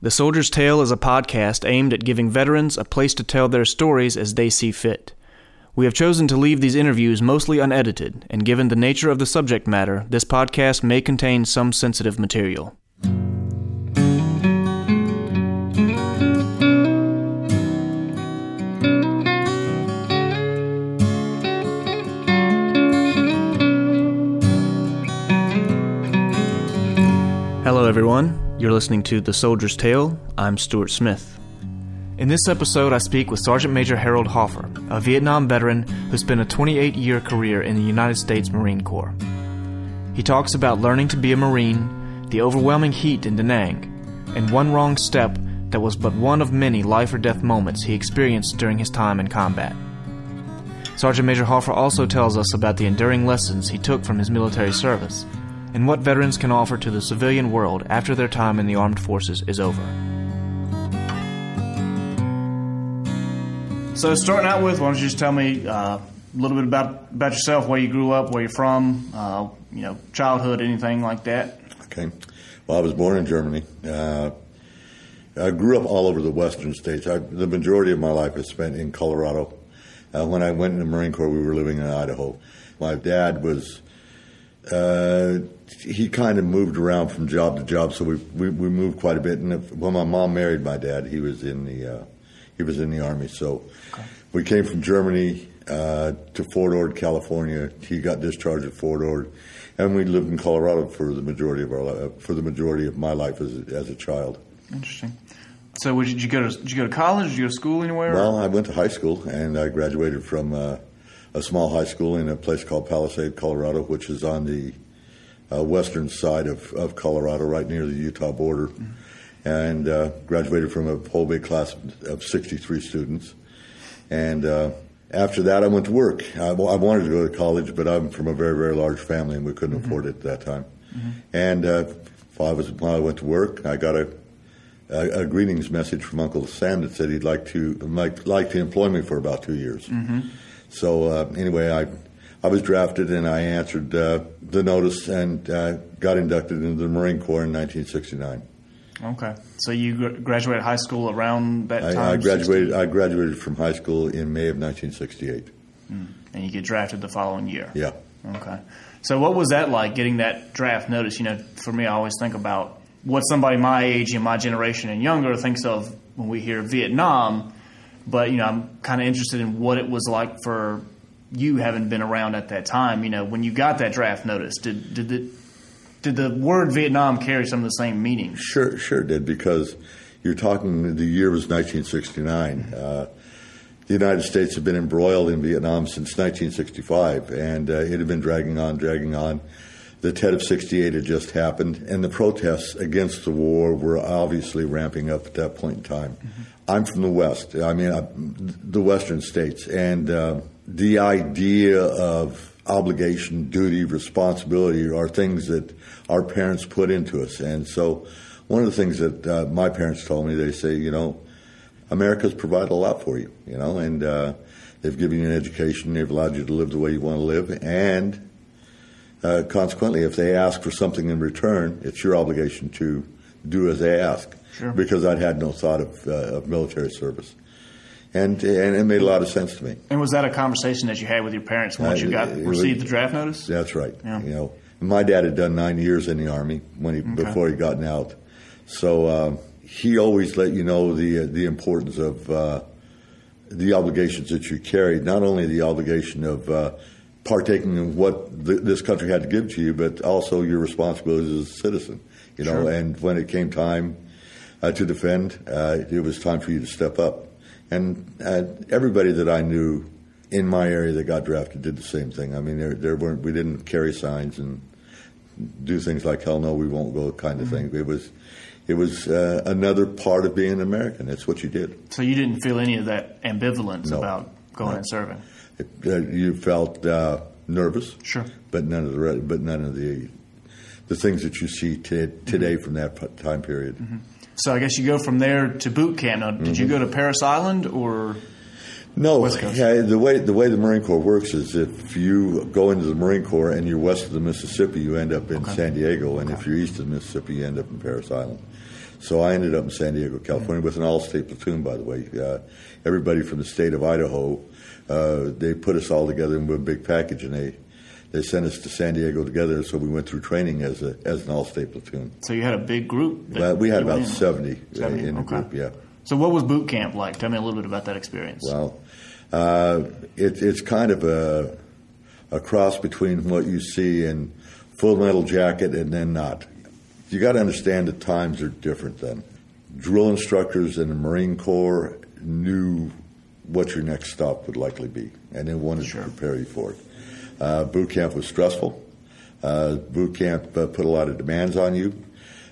The Soldier's Tale is a podcast aimed at giving veterans a place to tell their stories as they see fit. We have chosen to leave these interviews mostly unedited, and given the nature of the subject matter, this podcast may contain some sensitive material. Hello, everyone. You're listening to The Soldier's Tale. I'm Stuart Smith. In this episode, I speak with Sergeant Major Harold Hoffer, a Vietnam veteran who spent a 28 year career in the United States Marine Corps. He talks about learning to be a Marine, the overwhelming heat in Da Nang, and one wrong step that was but one of many life or death moments he experienced during his time in combat. Sergeant Major Hoffer also tells us about the enduring lessons he took from his military service and what veterans can offer to the civilian world after their time in the armed forces is over. So, starting out with, why don't you just tell me uh, a little bit about about yourself, where you grew up, where you're from, uh, you know, childhood, anything like that. Okay. Well, I was born in Germany. Uh, I grew up all over the western states. I, the majority of my life is spent in Colorado. Uh, when I went in the Marine Corps, we were living in Idaho. My dad was uh, he kind of moved around from job to job, so we we, we moved quite a bit. And if, when my mom married my dad, he was in the uh, he was in the army. So okay. we came from Germany uh, to Fort Ord, California. He got discharged at Fort Ord, and we lived in Colorado for the majority of our for the majority of my life as as a child. Interesting. So, did you go to did you go to college? Did you go to school anywhere? Well, I went to high school, and I graduated from uh, a small high school in a place called Palisade, Colorado, which is on the uh, western side of, of Colorado, right near the Utah border, mm-hmm. and uh, graduated from a whole big class of 63 students. And uh, after that, I went to work. I, I, wanted to go to college, but I'm from a very, very large family, and we couldn't mm-hmm. afford it at that time. Mm-hmm. And uh, while I, was, while I went to work, I got a, a, a, greetings message from Uncle Sam that said he'd like to like, like to employ me for about two years. Mm-hmm. So uh, anyway, I I was drafted and I answered uh, the notice and uh, got inducted into the Marine Corps in 1969. Okay, so you graduated high school around that time. I, I graduated. 60? I graduated from high school in May of 1968. Mm. And you get drafted the following year. Yeah. Okay. So what was that like getting that draft notice? You know, for me, I always think about what somebody my age and my generation and younger thinks of when we hear Vietnam. But you know, I'm kind of interested in what it was like for you having been around at that time, you know, when you got that draft notice, did did the did the word Vietnam carry some of the same meaning? Sure, sure did because you're talking. The year was 1969. Uh, the United States had been embroiled in Vietnam since 1965, and uh, it had been dragging on, dragging on. The Tet of 68 had just happened, and the protests against the war were obviously ramping up at that point in time. Mm-hmm. I'm from the West. I mean, I, the Western states, and uh, the idea of obligation, duty, responsibility are things that our parents put into us. And so, one of the things that uh, my parents told me, they say, you know, America's provided a lot for you, you know, and uh, they've given you an education, they've allowed you to live the way you want to live, and uh, consequently, if they ask for something in return, it's your obligation to do as they ask. Sure. Because I'd had no thought of, uh, of military service and and it made a lot of sense to me. And was that a conversation that you had with your parents once uh, you got received the draft notice? That's right. Yeah. You know, my dad had done nine years in the army when he okay. before he gotten out, so uh, he always let you know the the importance of uh, the obligations that you carried. Not only the obligation of uh, partaking in what the, this country had to give to you, but also your responsibilities as a citizen. You know, sure. and when it came time uh, to defend, uh, it was time for you to step up. And uh, everybody that I knew in my area that got drafted did the same thing. I mean, there, there weren't we didn't carry signs and do things like "Hell no, we won't go" kind of mm-hmm. thing. It was it was uh, another part of being an American. That's what you did. So you didn't feel any of that ambivalence no, about going no. and serving. It, uh, you felt uh, nervous, sure, but none of the but none of the the things that you see t- today mm-hmm. from that time period. Mm-hmm. So I guess you go from there to boot camp. Now, did mm-hmm. you go to Parris Island or? No, yeah, the way the way the Marine Corps works is if you go into the Marine Corps and you're west of the Mississippi, you end up in okay. San Diego, and okay. if you're east of the Mississippi, you end up in Parris Island. So I ended up in San Diego, California, with an all-state platoon. By the way, uh, everybody from the state of Idaho, uh, they put us all together in one big package, and they they sent us to San Diego together. So we went through training as a as an all-state platoon. So you had a big group. Well, we had about 70, 70, in the okay. group. Yeah. So what was boot camp like? Tell me a little bit about that experience. Well, uh, it, it's kind of a a cross between what you see in Full Metal Jacket and then not. You got to understand the times are different then. Drill instructors in the Marine Corps knew what your next stop would likely be, and they wanted Sure. to prepare you for it. Uh, boot camp was stressful. Uh, boot camp uh, put a lot of demands on you.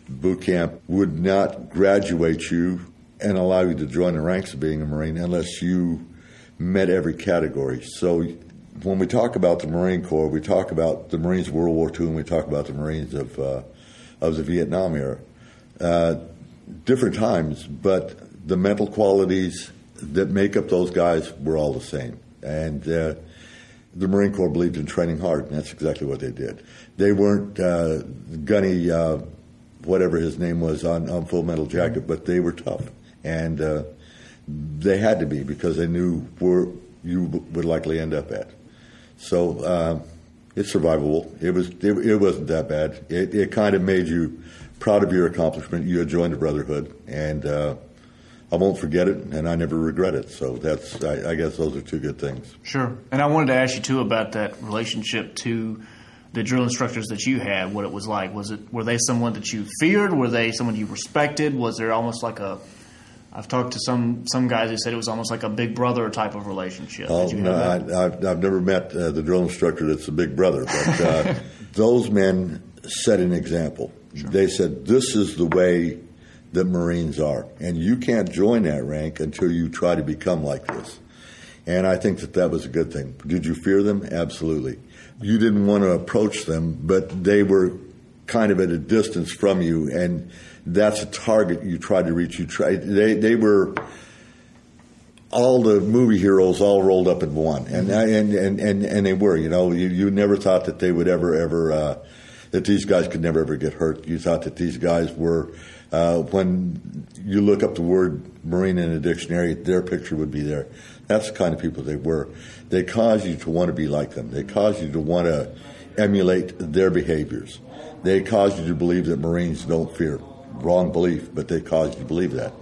Boot camp would not graduate you and allow you to join the ranks of being a Marine unless you met every category. So when we talk about the Marine Corps, we talk about the Marines of World War II and we talk about the Marines of, uh, of the Vietnam era. Uh, different times, but the mental qualities that make up those guys were all the same. And uh, the Marine Corps believed in training hard, and that's exactly what they did. They weren't uh, gunny, uh, whatever his name was, on, on Full Metal Jacket, but they were tough. And uh, they had to be because they knew where you would likely end up at. So uh, it's survivable. It was it, it wasn't that bad. It, it kind of made you proud of your accomplishment. You had joined the brotherhood, and uh, I won't forget it, and I never regret it. So that's I, I guess those are two good things. Sure. And I wanted to ask you too about that relationship to the drill instructors that you had. What it was like. Was it were they someone that you feared? Were they someone you respected? Was there almost like a I've talked to some some guys who said it was almost like a big brother type of relationship. Oh, no. I, I've, I've never met uh, the drill instructor that's a big brother, but uh, those men set an example. They said, This is the way that Marines are, and you can't join that rank until you try to become like this. And I think that that was a good thing. Did you fear them? Absolutely. You didn't want to approach them, but they were kind of at a distance from you, and that's a target you tried to reach. You tried. They they were all the movie heroes all rolled up in one, and and and and, and they were. You know, you, you never thought that they would ever ever uh, that these guys could never ever get hurt. You thought that these guys were. Uh, when you look up the word Marine in a dictionary, their picture would be there. That's the kind of people they were. They cause you to want to be like them. They cause you to want to emulate their behaviors. They cause you to believe that Marines don't fear. Wrong belief, but they cause you to believe that.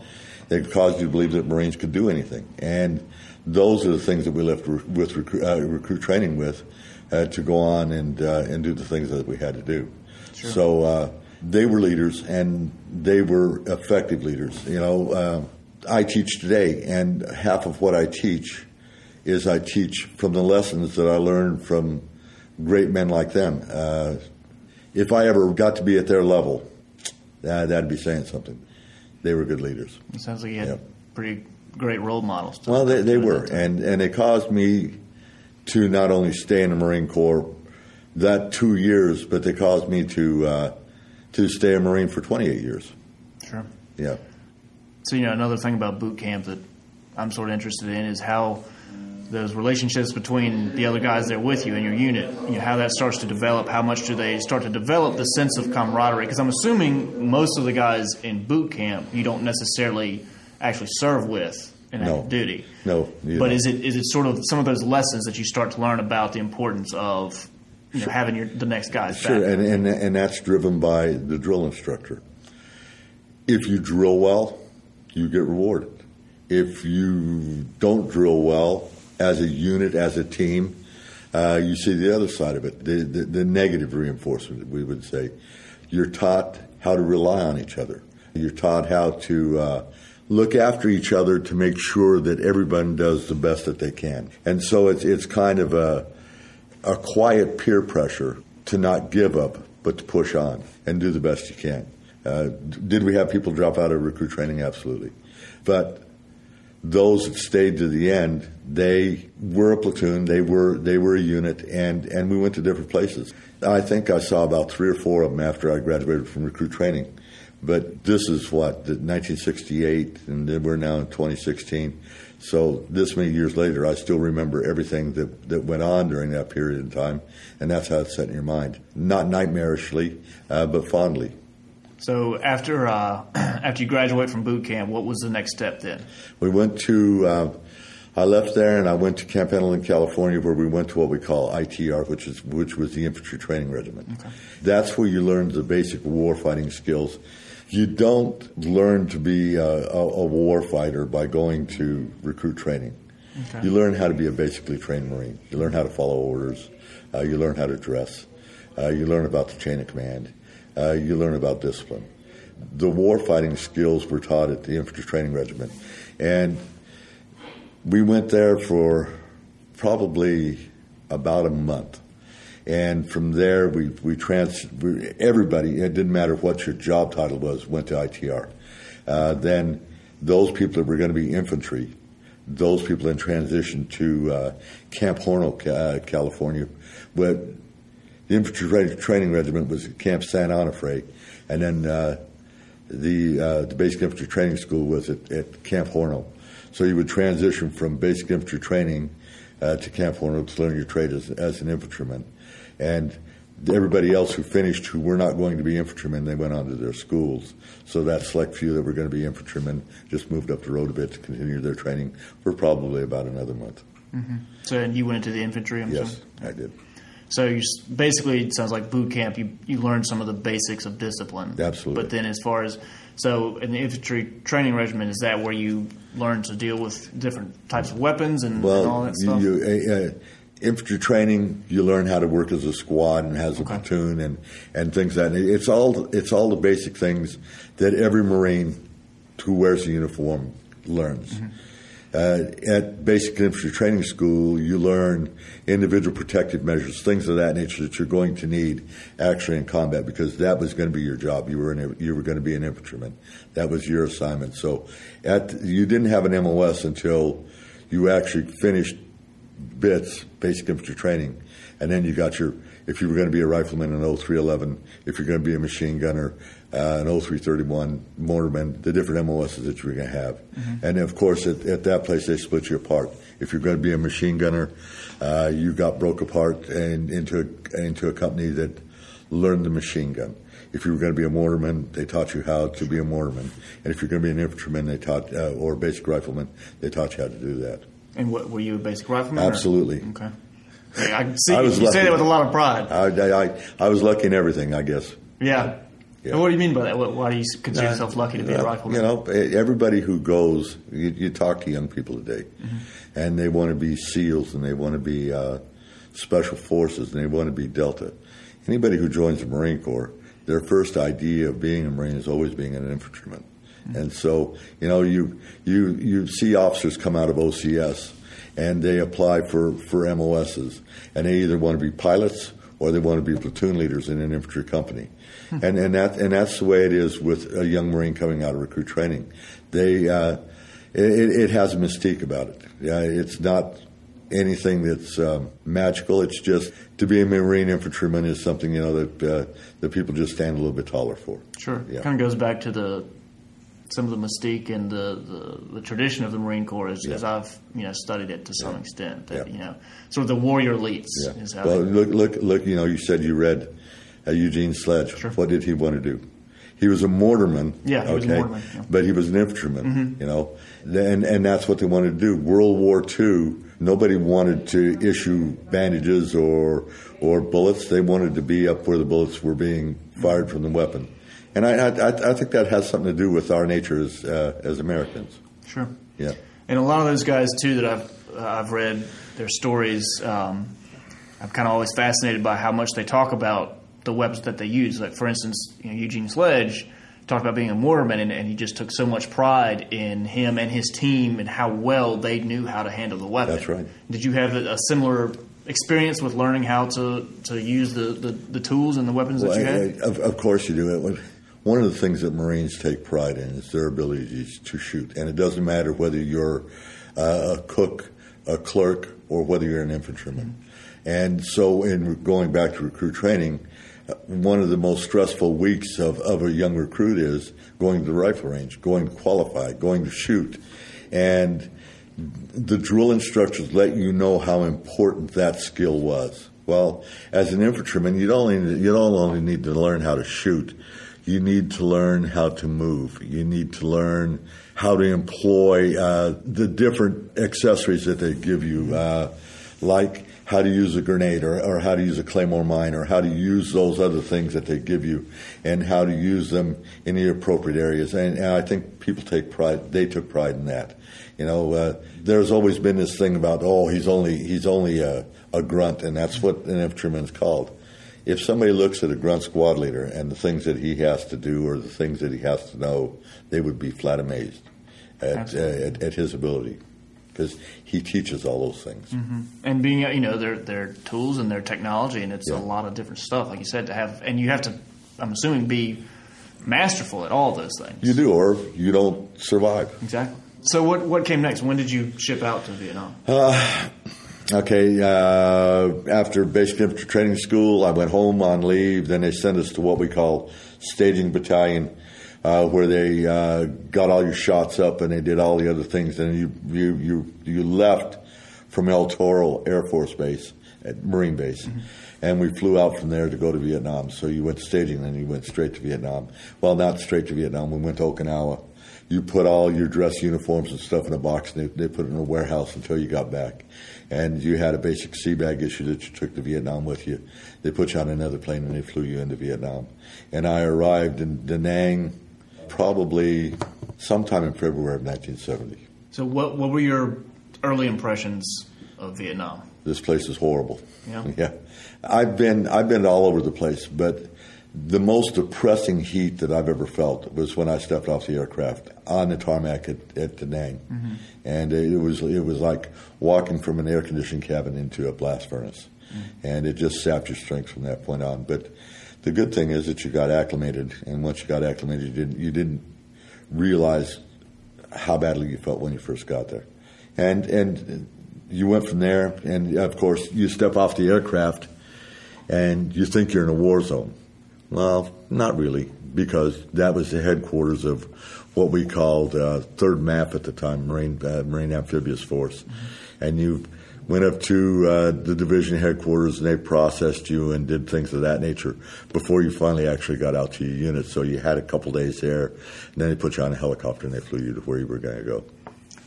They caused you to believe that Marines could do anything. And those are the things that we left with recruit, uh, recruit training with uh, to go on and uh, and do the things that we had to do. So uh, they were leaders, and they were effective leaders. You know, uh, I teach today, and half of what I teach is I teach from the lessons that I learned from great men like them. Uh, if I ever got to be at their level, uh, that'd be saying something. They were good leaders. It sounds like you had pretty great role models. to- Well, they, they were, and and it caused me to not only stay in the Marine Corps that two years, but they caused me to uh, to stay a Marine for 28 years. sure. Yeah. So you know, another thing about boot camp that I'm sort of interested in is how those relationships between the other guys that are with you and your unit, you know, how that starts to develop. How much do they start to develop the sense of camaraderie? Because I'm assuming most of the guys in boot camp you don't necessarily actually serve with in No. active duty. No, But don't. is it is it sort of some of those lessons that you start to learn about the importance of you know, having your the next guys Sure, back? and, and and that's driven by the drill instructor. If you drill well, you get rewarded. If you don't drill well as a unit, as a team, uh, you see the other side of it, the, the, the negative reinforcement, we would say. You're taught how to rely on each other. You're taught how to uh, look after each other to make sure that everyone does the best that they can. And so it's, it's kind of a, a quiet peer pressure to not give up, but to push on and do the best you can. Uh, did we have people drop out of recruit training? Absolutely. But those that stayed to the end, they were a platoon, they were they were a unit, and, and we went to different places. I think I saw about three or four of them after I graduated from recruit training. But this is what, the 1968, and we're now in 2016. So this many years later, I still remember everything that, that went on during that period in time, and that's how it's set in your mind. Not nightmarishly, uh, but fondly. So after uh, after you graduate from boot camp, what was the next step then? We went to. Uh, I left there and I went to Camp Pendleton, California, where we went to what we call ITR, which is which was the Infantry Training Regiment. Okay. That's where you learn the basic war fighting skills. You don't learn to be a, a, a war fighter by going to recruit training. Okay. You learn how to be a basically trained Marine. You learn how to follow orders. Uh, you learn how to dress. Uh, you learn about the chain of command. Uh, you learn about discipline. The war fighting skills were taught at the Infantry Training Regiment. And we went there for probably about a month. And from there, we, we trans, everybody, it didn't matter what your job title was, went to ITR. Uh, then those people that were going to be infantry, those people in transition to uh, Camp Horno, uh, California. But the infantry training regiment was Camp San Onofre, and then uh, the uh, the basic infantry training school was at, at Camp Horno. So you would transition from basic infantry training uh, to Camp Horno to learn your trade as, as an infantryman. And everybody else who finished who were not going to be infantrymen, they went on to their schools. So that select few that were going to be infantrymen just moved up the road a bit to continue their training for probably about another month. Mm-hmm. So and you went into the infantry? I'm yes, I did. So you basically, it sounds like boot camp. You you learned some of the basics of discipline. Absolutely. But then, as far as so in the infantry training regiment, is that where you learn to deal with different types of weapons and, well, and all that stuff? You, uh, infantry training, you learn how to work as a squad and has a okay. platoon and, and things like that. It's all it's all the basic things that every Marine who wears a uniform learns. Mm-hmm. Uh, at basic infantry training school, you learn individual protective measures, things of that nature that you're going to need actually in combat because that was going to be your job. You were an, you were going to be an infantryman. That was your assignment. So, at you didn't have an MOS until you actually finished bits, basic infantry training, and then you got your if you were going to be a rifleman in 0311, if you're going to be a machine gunner, uh, an 0331 mortarman, the different MOSs that you're going to have. Mm-hmm. And of course, at, at, that place, they split you apart. If you're going to be a machine gunner, uh, you got broke apart and into a, into a company that learned the machine gun. If you were going to be a mortarman, they taught you how to be a mortarman. And if you're going to be an infantryman, they taught, uh, or a basic rifleman, they taught you how to do that. And what, were you a basic rifleman? Absolutely. Or? Okay. I see. I was you lucky. say that with a lot of pride. I, I, I was lucky in everything, I guess. Yeah. Yeah. what do you mean by that? Why do you consider yourself lucky to be a rifleman? You know, everybody who goes, you, you talk to young people today, mm-hmm. and they want to be SEALs and they want to be uh, Special Forces and they want to be Delta. Anybody who joins the Marine Corps, their first idea of being a Marine is always being an infantryman. And so, you know, you, you, you see officers come out of OCS and they apply for, for MOSs, and they either want to be pilots or they want to be platoon leaders in an infantry company. Hmm. And, and, that, and that's the way it is with a young Marine coming out of recruit training. They, uh, it, it, has a mystique about it. Uh, it's not anything that's um, magical. It's just to be a Marine infantryman is something you know that uh, that people just stand a little bit taller for. Sure, yeah. kind of goes back to the some of the mystique and the, the, the tradition of the Marine Corps as, yeah. as, I've you know studied it to some yeah. extent. That, yeah. You know, sort of the warrior elites. Yeah. well, look, look, look. You know, you said you read uh, Eugene Sledge. Sure. What did he want to do? He was a mortarman. Yeah, okay, mortarman, but he was an infantryman. Mm-hmm. You know, and and that's what they wanted to do. World War II. Nobody wanted to issue bandages or or bullets. They wanted to be up where the bullets were being fired from the weapon. And I, I, I think that has something to do with our nature as, uh, as Americans. Sure. Yeah. And a lot of those guys too that I've uh, I've read their stories. Um, I'm kind of always fascinated by how much they talk about the weapons that they use. Like for instance, you know, Eugene Sledge talked about being a mortarman, and, and, he just took so much pride in him and his team and how well they knew how to handle the weapon. That's right. Did you have a, a similar experience with learning how to, to use the, the, the tools and the weapons well, that you had? I, of, of, course you do. One of the things that Marines take pride in is their ability to shoot, and it doesn't matter whether you're uh, a cook, a clerk, or whether you're an infantryman. And so, in going back to recruit training, uh, one of the most stressful weeks of, of a young recruit is going to the rifle range, going to qualify, going to shoot. And the drill instructors let you know how important that skill was. Well, as an infantryman, you don't only, you don't only need to learn how to shoot you need to learn how to move. You need to learn how to employ uh, the different accessories that they give you, uh, like how to use a grenade or, or, how to use a claymore mine or how to use those other things that they give you and how to use them in the appropriate areas. And, and I think people take pride. They took pride in that. You know, uh, there's always been this thing about, oh, he's only he's only a, a grunt, and that's what an infantryman's called if somebody looks at a grunt squad leader and the things that he has to do or the things that he has to know, they would be flat amazed at, uh, at, at, his ability because he teaches all those things. Mm-hmm. And being, you know, their their tools and their technology, and it's yeah. a lot of different stuff, like you said, to have, and you have to, I'm assuming, be masterful at all those things. You do, or you don't survive. Exactly. So, what what came next? When did you ship out to Vietnam? Uh, Okay, uh, after basic infantry training school, I went home on leave. Then they sent us to what we call staging battalion, uh, where they uh, got all your shots up and they did all the other things. Then you you you, you left from El Toro Air Force Base at Marine Base, mm-hmm. and we flew out from there to go to Vietnam. So you went to staging, then you went straight to Vietnam. Well, not straight to Vietnam. We went to Okinawa. You put all your dress uniforms and stuff in a box, and they, they put it in a warehouse until you got back and you had a basic sea bag issue that you took to Vietnam with you. They put you on another plane and they flew you into Vietnam. And I arrived in Da Nang probably sometime in February of 1970. So, what what were your early impressions of Vietnam? This place is horrible. Yeah. Yeah. I've been I've been all over the place, but the most depressing heat that I've ever felt was when I stepped off the aircraft on the tarmac at, at Da Nang, mm-hmm. and it was it was like walking from an air conditioned cabin into a blast furnace, mm-hmm. and it just sapped your strength from that point on. But the good thing is that you got acclimated, and once you got acclimated, you didn't you didn't realize how badly you felt when you first got there, and and you went from there, and of course you step off the aircraft, and you think you're in a war zone well, not really, because that was the headquarters of what we called uh, Third MAF at the time, Marine uh, Marine Amphibious Force, mm-hmm. and you went up to uh, the division headquarters and they processed you and did things of that nature before you finally actually got out to your unit. So you had a couple days there, and then they put you on a helicopter and they flew you to where you were going to go.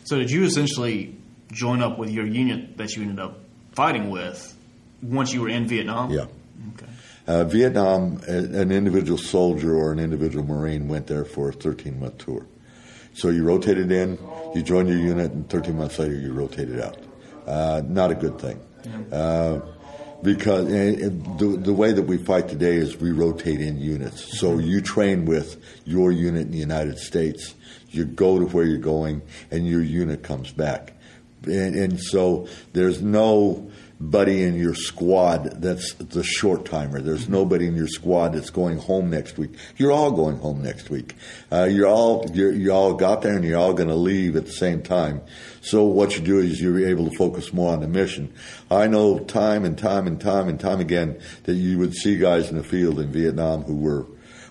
So did you essentially join up with your unit that you ended up fighting with once you were in Vietnam? Yeah. Okay. Uh, Vietnam, an individual soldier or an individual Marine went there for a 13 month tour. So you rotated in, you joined your unit, and 13 months later you rotated out. Uh, not a good thing. Uh, because the, the way that we fight today is we rotate in units. So you train with your unit in the United States, you go to where you're going, and your unit comes back. And, and so there's no buddy in your squad that's the short timer. There's mm-hmm. nobody in your squad that's going home next week. You're all going home next week. Uh, you're all you're, you all got there and you're all going to leave at the same time. So what you do is you're able to focus more on the mission. I know time and time and time and time again that you would see guys in the field in Vietnam who were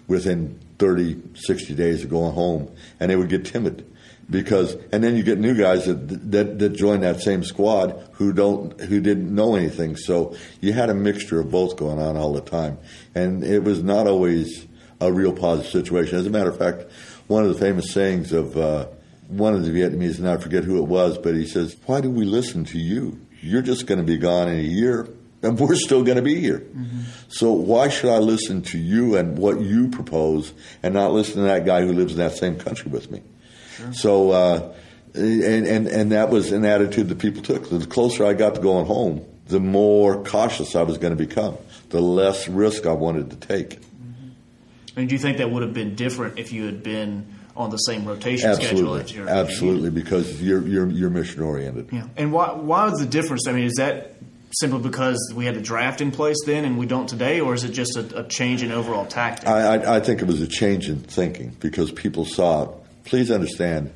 within 30, 60 days of going home and they would get timid because and then you get new guys that, that that join that same squad who don't who didn't know anything so you had a mixture of both going on all the time and it was not always a real positive situation as a matter of fact one of the famous sayings of uh, one of the Vietnamese and I forget who it was but he says why do we listen to you you're just going to be gone in a year and we're still going to be here. Mm-hmm. So why should I listen to you and what you propose and not listen to that guy who lives in that same country with me? So, uh, and, and, and that was an attitude that people took. The closer I got to going home, the more cautious I was going to become, the less risk I wanted to take. Mm-hmm. And do you think that would have been different if you had been on the same rotation absolutely. schedule your, Absolutely, because you're, you're, you're mission oriented. Yeah. And why, why was the difference? I mean, is that simply because we had a draft in place then and we don't today, or is it just a, a change in overall tactics? I, I, I, think it was a change in thinking because people saw please understand,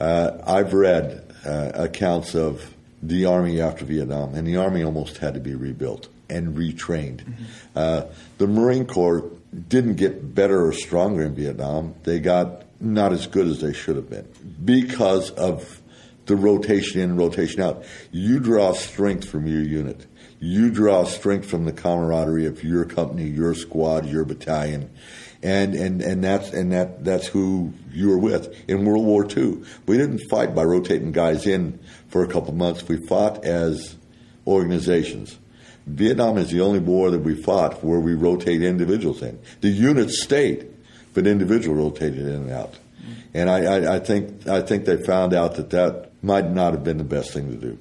uh, I've read uh, accounts of the Army after Vietnam, and the Army almost had to be rebuilt and retrained. Mm-hmm. Uh, the Marine Corps didn't get better or stronger in Vietnam. They got not as good as they should have been because of the rotation in and rotation out. You draw strength from your unit. You draw strength from the camaraderie of your company, your squad, your battalion and and and that's and that that's who you were with in World War II. We didn't fight by rotating guys in for a couple months. We fought as organizations. Vietnam is the only war that we fought where we rotate individuals in. The units stayed, but individual rotated in and out. And I, I, I think I think they found out that that might not have been the best thing to do.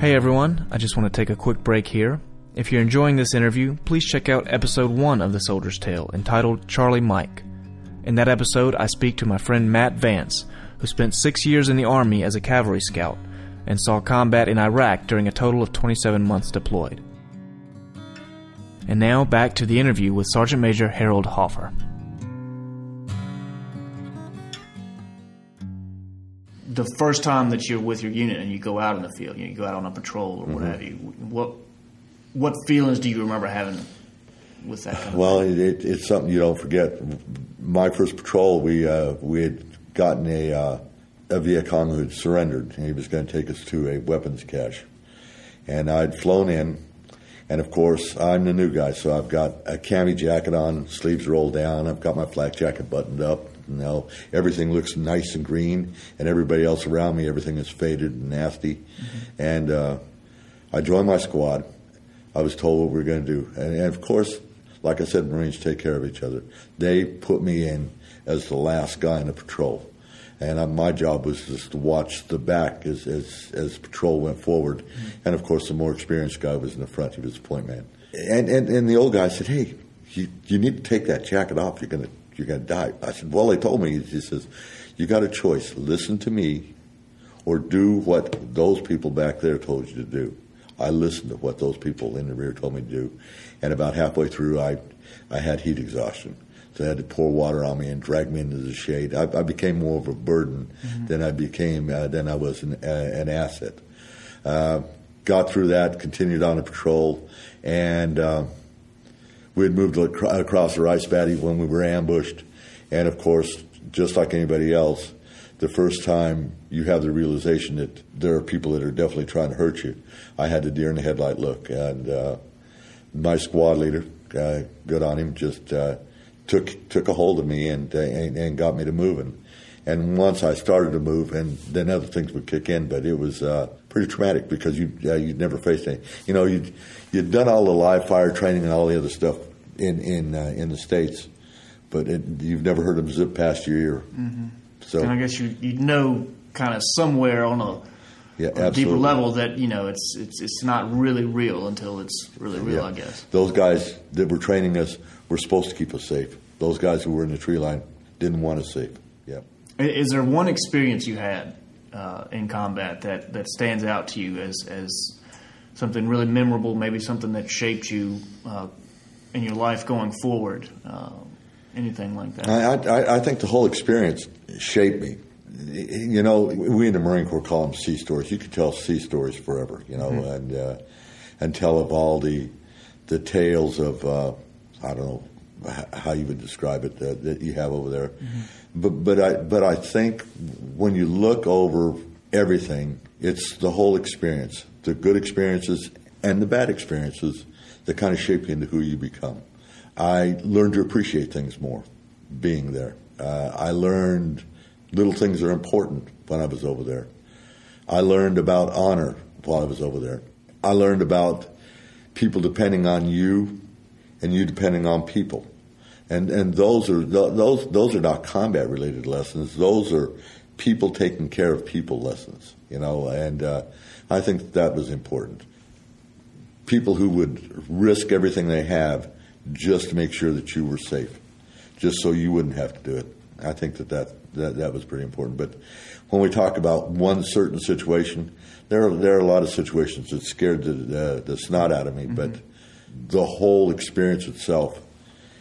Hey everyone, I just want to take a quick break here. If you're enjoying this interview, please check out episode 1 of The Soldier's Tale entitled Charlie Mike. In that episode, I speak to my friend Matt Vance, who spent six years in the Army as a cavalry scout and saw combat in Iraq during a total of 27 months deployed. And now back to the interview with Sergeant Major Harold Hofer. The first time that you're with your unit and you go out in the field, you, know, you go out on a patrol or what mm-hmm. have you, what what feelings do you remember having with that? Well, it, it's something you don't forget. My first patrol, we uh, we had gotten a uh, a Viet Cong who had surrendered, and he was going to take us to a weapons cache. And I'd flown in, and of course, I'm the new guy, so I've got a cami jacket on, sleeves rolled down, I've got my flak jacket buttoned up. You know, everything looks nice and green, and everybody else around me, everything is faded and nasty. Mm-hmm. And uh, I joined my squad. I was told what we were going to do, and, and of course, like I said, Marines take care of each other. They put me in as the last guy in the patrol and uh, my job was just to watch the back as as, as patrol went forward. Mm-hmm. And of course, the more experienced guy was in the front; he was the point man. And and, and the old guy said, "Hey, you, you need to take that jacket off. You're gonna you're gonna die." I said, "Well, they told me." He says, "You got a choice: listen to me, or do what those people back there told you to do." I listened to what those people in the rear told me to do, and about halfway through, I I had heat exhaustion. So they had to pour water on me and drag me into the shade. I, I became more of a burden mm-hmm. than I became uh, than I was an, uh, an asset. Uh, got through that, continued on a patrol, and uh, we had moved across the rice paddy when we were ambushed. And of course, just like anybody else, the first time you have the realization that there are people that are definitely trying to hurt you, I had the deer in the headlight look. And uh, my squad leader, uh, good on him, just took took a hold of me and, uh, and, and got me to moving. And once I started to move, and then other things would kick in. But it was uh, pretty traumatic because you uh, you'd never faced any. You know, you you'd done all the live fire training and all the other stuff in in uh, in the states, but it, you've never heard them zip past your ear. Mm-hmm. So, and I guess you you know kind of somewhere on a yeah, on a deeper level that you know it's it's it's not really real until it's really real. Yeah. I guess those guys that were training us were supposed to keep us safe. Those guys who were in the tree line didn't want us safe. Yeah. Is there one experience you had uh, in combat that, that stands out to you as as something really memorable? Maybe something that shaped you uh, in your life going forward. Uh, anything like that? I, I, I think the whole experience shaped me you know, we in the Marine Corps call them sea stories. You could tell sea stories forever, you know, mm-hmm. and uh, and tell of all the the tales of uh, I don't know how you would describe it uh, that you have over there. Mm-hmm. But but I but I think when you look over everything, it's the whole experience, the good experiences and the bad experiences that kind of shape you into who you become. I learned to appreciate things more being there. Uh, I learned little things are important when I was over there. I learned about honor while I was over there. I learned about people depending on you and you depending on people. And and those are those those are not combat related lessons. Those are people taking care of people lessons. You know, and uh, I think that was important. People who would risk everything they have just to make sure that you were safe, just so you wouldn't have to do it. I think that that, that, that was pretty important. But when we talk about one certain situation, there are, there are a lot of situations that scared the, the, the snot out of me, mm-hmm. but the whole experience itself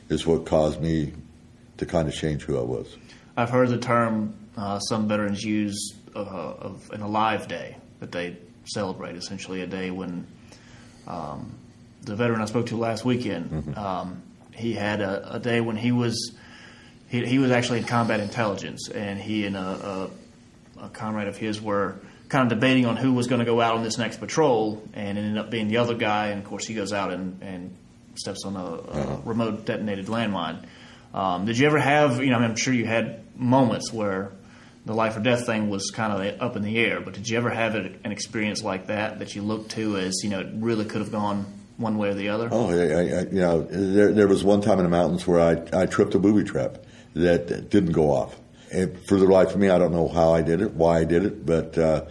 is what caused me to kind of change who I was. I've heard the term uh, some veterans use uh, of an alive day that they celebrate, essentially a day when um, the veteran I spoke to last weekend, mm-hmm. um, he had a, a, day when he was he, he, was actually in combat intelligence, and he and a, a, a comrade of his were kind of debating on who was going to go out on this next patrol, and it ended up being the other guy. And of course, he goes out and, and steps on a, a uh-huh. remote detonated landmine. Um, did you ever have, you know, I mean, I'm sure you had moments where the life or death thing was kind of up in the air, but did you ever have an experience like that that you looked to as, you know, it really could have gone one way or the other? Oh, yeah, yeah, you know, there, there was one time in the mountains where I, I tripped a booby trap that didn't go off. And for the life of me, I don't know how I did it, why I did it, but uh,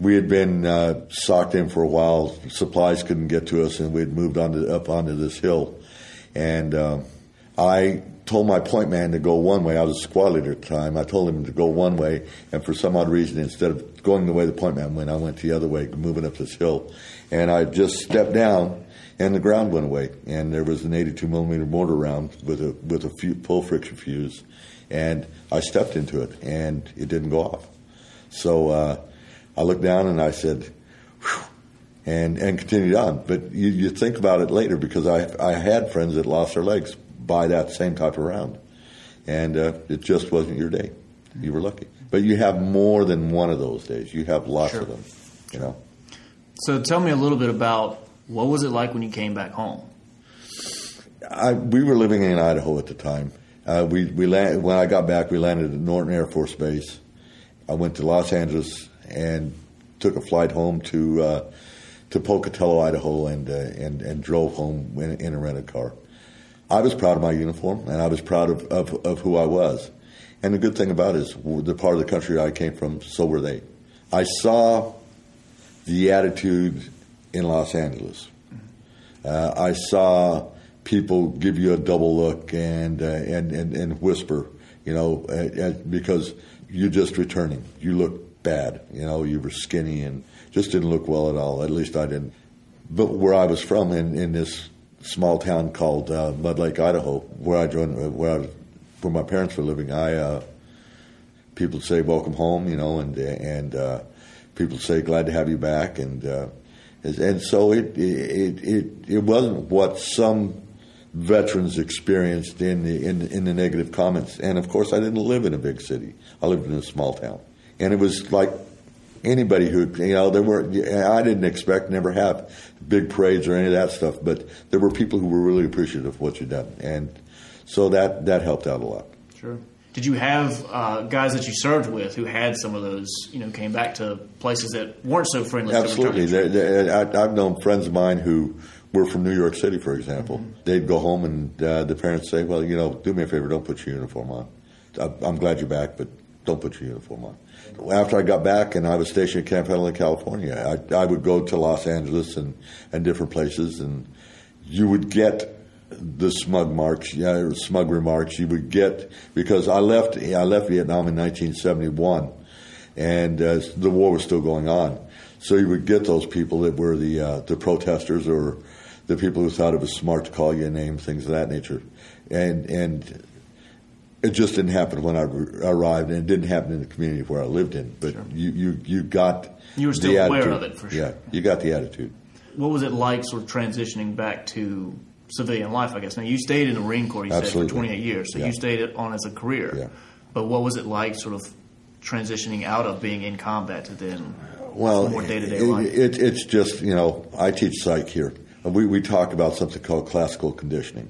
we had been uh, socked in for a while. Supplies couldn't get to us, and we had moved on to, up onto this hill. And uh, I told my point man to go one way. I was a squad leader at the time. I told him to go one way, and for some odd reason, instead of going the way the point man went, I went the other way, moving up this hill. And I just stepped down, and the ground went away. And there was an 82 millimeter mortar round with a with a full friction fuse, and I stepped into it, and it didn't go off. So uh, I looked down and I said, and and continued on. But you, you think about it later because I I had friends that lost their legs by that same type of round. And uh, it just wasn't your day. You were lucky. But you have more than one of those days. You have lots sure. of them, you know. So tell me a little bit about what was it like when you came back home? I, we were living in Idaho at the time. Uh, we, we land, when I got back, we landed at Norton Air Force Base. I went to Los Angeles and took a flight home to uh, to Pocatello, Idaho, and uh, and and drove home in, in a rented car. I was proud of my uniform and I was proud of, of, of who I was. And the good thing about it is the part of the country I came from, so were they. I saw the attitude in Los Angeles. Uh, I saw people give you a double look and, uh, and, and, and, whisper, you know, because you're just returning. You look bad, you know, you were skinny and just didn't look well at all. At least I didn't. But where I was from in, in this small town called uh, Mud Lake, Idaho, where I joined, uh, where I was, where my parents were living. I uh, people say welcome home, you know, and and people say glad to have you back, and and so it it it it wasn't what some veterans experienced in the in, in the negative comments. And of course, I didn't live in a big city. I lived in a small town, and it was like anybody who you know there were I didn't expect never have big parades or any of that stuff, but there were people who were really appreciative of what you'd done, and so that that helped out a lot. Sure. Did you have uh, guys that you served with who had some of those? You know, came back to places that weren't so friendly. Absolutely. They, they, I, have known friends of mine who were from New York City, for example. Mm-hmm. They'd go home and uh, the parents say, "Well, you know, do me a favor, don't put your uniform on. I'm glad you're back, but don't put your uniform on." after I got back and I was stationed at Camp Pendleton, California, I, I would go to Los Angeles and, and different places, and you would get the smug marks, yeah, smug remarks. You would get because I left I left Vietnam in 1971, and uh, the war was still going on. So you would get those people that were the uh, the protesters or the people who thought it was smart to call you a name, things of that nature, and and it just didn't happen when I arrived, and it didn't happen in the community where I lived in. But sure. you, you, you got you were still aware attitude. of it for sure. Yeah, you got the attitude. What was it like, sort of transitioning back to civilian life? I guess now you stayed in the Marine Corps. You Absolutely. said for 28 years, so yeah. you stayed on as a career. Yeah. But what was it like, sort of transitioning out of being in combat to then well, more day to day life? It, it's just you know I teach psych here. We we talk about something called classical conditioning,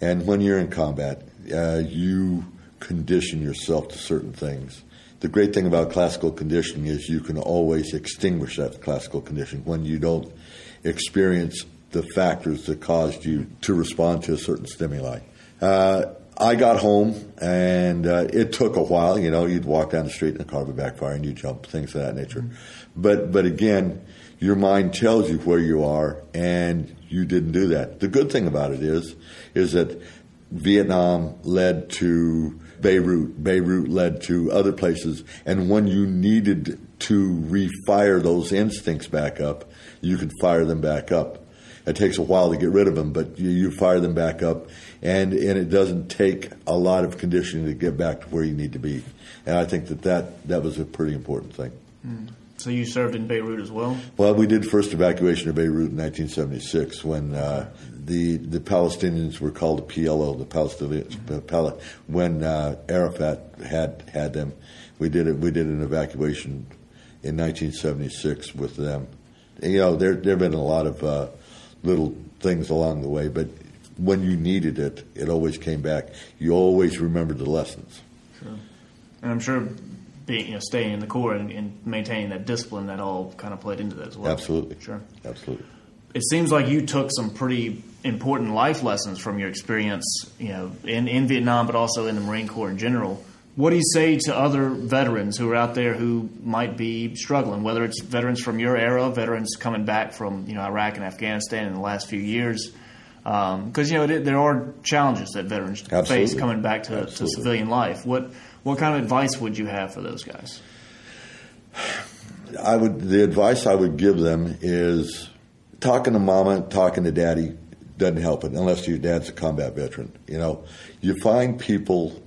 and when you're in combat uh, you condition yourself to certain things. The great thing about classical conditioning is you can always extinguish that classical condition when you don't experience the factors that caused you to respond to a certain stimuli. Uh, I got home and uh, it took a while. You know, you'd walk down the street and the car would backfire and you jump, things of that nature. But but again, your mind tells you where you are, and you didn't do that. The good thing about it is is that Vietnam led to Beirut. Beirut led to other places. And when you needed to refire those instincts back up, you could fire them back up. It takes a while to get rid of them, but you, you fire them back up, and, and it doesn't take a lot of conditioning to get back to where you need to be. And I think that that, that was a pretty important thing. Mm. So you served in Beirut as well? Well, we did first evacuation of Beirut in 1976 when uh, the the Palestinians were called the PLO, the Palestinians. Mm-hmm. When uh, Arafat had had them, we did it. We did an evacuation in 1976 with them. And, you know, there there have been a lot of uh, little things along the way, but when you needed it, it always came back. You always remembered the lessons. Sure. And I'm sure being, you know, staying in the Corps and, and, maintaining that discipline, that all kind of played into that as well. Absolutely. Sure. Absolutely. It seems like you took some pretty important life lessons from your experience, you know, in, in Vietnam, but also in the Marine Corps in general. What do you say to other veterans who are out there who might be struggling, whether it's veterans from your era, veterans coming back from you know Iraq and Afghanistan in the last few years? Because um, you know it, there are challenges that veterans Absolutely. face coming back to, to civilian life. What what kind of advice would you have for those guys? I would the advice I would give them is talking to mama, talking to daddy doesn't help it unless your dad's a combat veteran. You know, you find people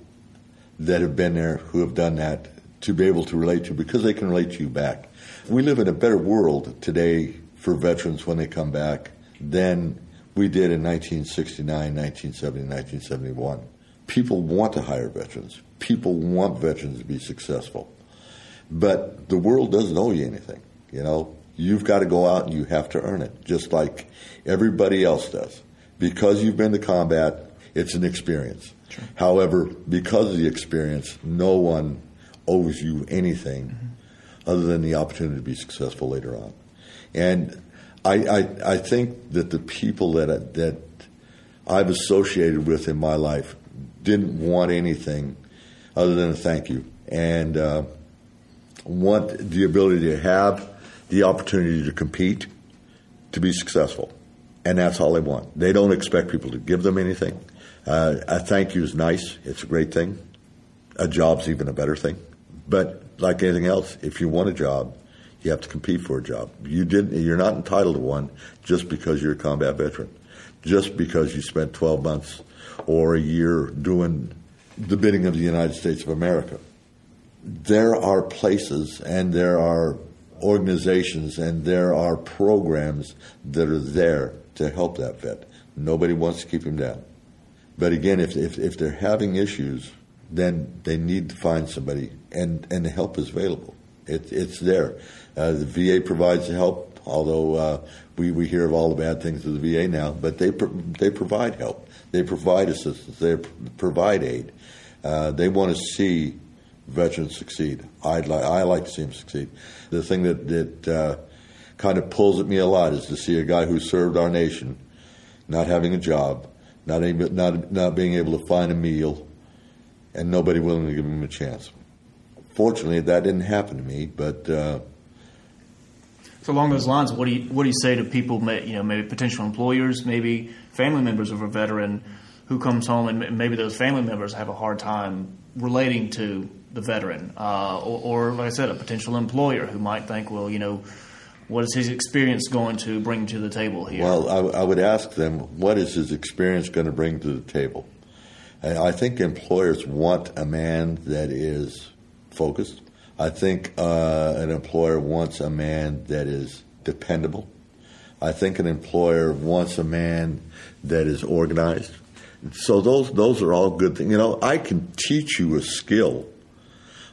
that have been there who have done that to be able to relate to because they can relate to you back. We live in a better world today for veterans when they come back than we did in 1969, 1970, 1971. People want to hire veterans. People want veterans to be successful. But the world doesn't owe you anything. You know, you've got to go out and you have to earn it, just like everybody else does. Because you've been to combat, it's an experience. Sure. However, because of the experience, no one owes you anything mm-hmm. other than the opportunity to be successful later on. And I, I, I think that the people that that I've associated with in my life didn't want anything other than a thank you and uh, want the ability to have the opportunity to compete, to be successful. And that's all they want. They don't expect people to give them anything. Uh, a thank you is nice. It's a great thing. A job's even a better thing. But like anything else, if you want a job, you have to compete for a job. You didn't. You're not entitled to one just because you're a combat veteran, just because you spent 12 months or a year doing the bidding of the United States of America. There are places and there are organizations and there are programs that are there to help that vet. Nobody wants to keep him down. But again, if, if, if they're having issues, then they need to find somebody, and, and the help is available. It, it's there. Uh, the VA provides the help, although uh, we, we hear of all the bad things of the VA now, but they, pro- they provide help. They provide assistance. They provide aid. Uh, they want to see veterans succeed. I'd li- I like to see them succeed. The thing that, that uh, kind of pulls at me a lot is to see a guy who served our nation not having a job, not, able, not, not being able to find a meal, and nobody willing to give him a chance. Fortunately, that didn't happen to me, but. Uh, so along those lines, what do you what do you say to people, you know, maybe potential employers, maybe family members of a veteran who comes home, and maybe those family members have a hard time relating to the veteran, uh, or, or, like I said, a potential employer who might think, well, you know, what is his experience going to bring to the table here? Well, I, I would ask them, what is his experience going to bring to the table? And I think employers want a man that is focused. I think uh, an employer wants a man that is dependable. I think an employer wants a man that is organized. So those those are all good things. You know, I can teach you a skill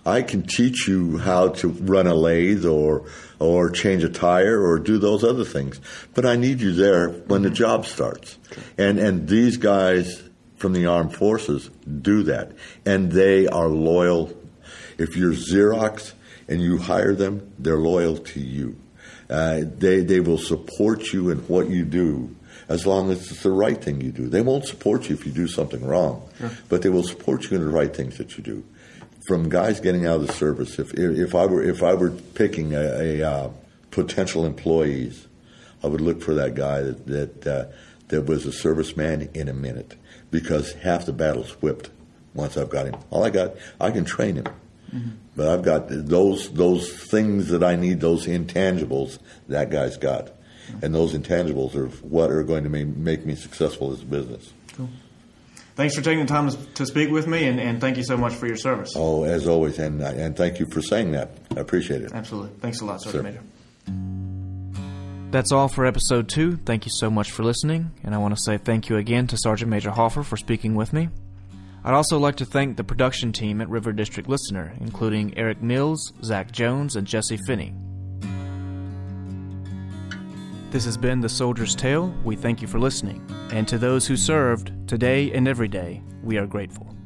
I can teach you how to run a lathe or or change a tire or do those other things. But I need you there when the job starts. And and these guys from the armed forces do that. And they are loyal. If you're Xerox and you hire them, they're loyal to you. Uh, they they will support you in what you do as long as it's the right thing you do. They won't support you if you do something wrong, sure. but they will support you in the right things that you do from guys getting out of the service, if if I were if I were picking a, a uh, potential employees, I would look for that guy that that uh, that was a serviceman in a minute because half the battle's whipped once I've got him. All I got, I can train him, mm-hmm. but I've got those those things that I need, those intangibles that guy's got, mm-hmm. and those intangibles are what are going to make me successful as a business. Cool thanks for taking the time to speak with me, and, and thank you so much for your service. Oh, as always, and and thank you for saying that. I appreciate it. Absolutely. Thanks a lot, Sergeant Major. That's all for episode two. Thank you so much for listening, and I want to say thank you again to Sergeant Major Hoffer for speaking with me. I'd also like to thank the production team at River District Listener, including Eric Mills, Zach Jones, and Jesse Finney. This has been The Soldier's Tale. We thank you for listening. And to those who served, today and every day, we are grateful.